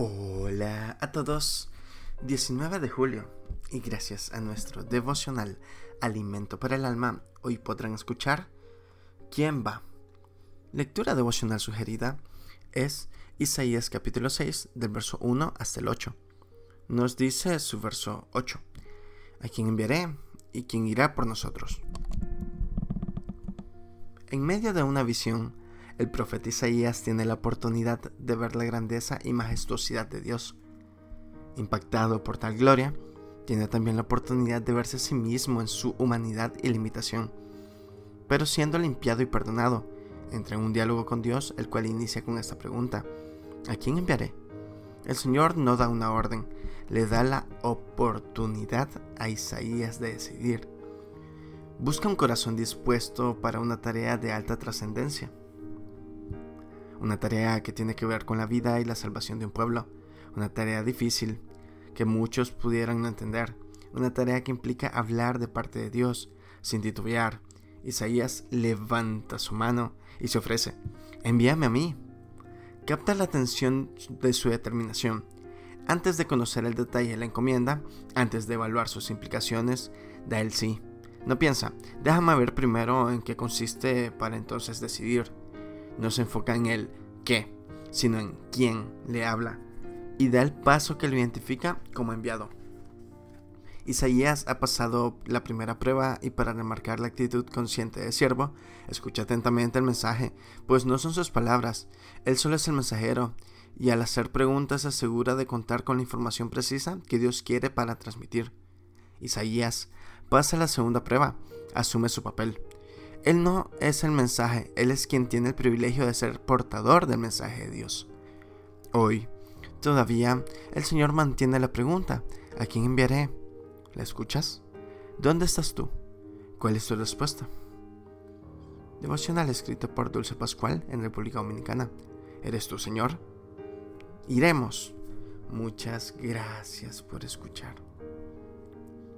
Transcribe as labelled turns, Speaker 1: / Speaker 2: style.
Speaker 1: Hola a todos, 19 de julio y gracias a nuestro devocional Alimento para el Alma, hoy podrán escuchar ¿Quién va? Lectura devocional sugerida es Isaías capítulo 6 del verso 1 hasta el 8. Nos dice su verso 8, ¿a quién enviaré y quién irá por nosotros? En medio de una visión, el profeta Isaías tiene la oportunidad de ver la grandeza y majestuosidad de Dios. Impactado por tal gloria, tiene también la oportunidad de verse a sí mismo en su humanidad y limitación. Pero siendo limpiado y perdonado, entra en un diálogo con Dios, el cual inicia con esta pregunta, ¿a quién enviaré? El Señor no da una orden, le da la oportunidad a Isaías de decidir. Busca un corazón dispuesto para una tarea de alta trascendencia una tarea que tiene que ver con la vida y la salvación de un pueblo, una tarea difícil que muchos pudieran no entender, una tarea que implica hablar de parte de Dios sin titubear. Isaías levanta su mano y se ofrece, envíame a mí. Capta la atención de su determinación. Antes de conocer el detalle de la encomienda, antes de evaluar sus implicaciones, da el sí. No piensa, déjame ver primero en qué consiste para entonces decidir no se enfoca en el qué, sino en quién le habla y da el paso que lo identifica como enviado. Isaías ha pasado la primera prueba y para remarcar la actitud consciente de siervo, escucha atentamente el mensaje, pues no son sus palabras, él solo es el mensajero, y al hacer preguntas se asegura de contar con la información precisa que Dios quiere para transmitir. Isaías pasa la segunda prueba, asume su papel, él no es el mensaje, Él es quien tiene el privilegio de ser portador del mensaje de Dios. Hoy, todavía, el Señor mantiene la pregunta, ¿a quién enviaré? ¿La escuchas? ¿Dónde estás tú? ¿Cuál es tu respuesta? Devocional escrito por Dulce Pascual en República Dominicana. ¿Eres tú, Señor? Iremos. Muchas gracias por escuchar.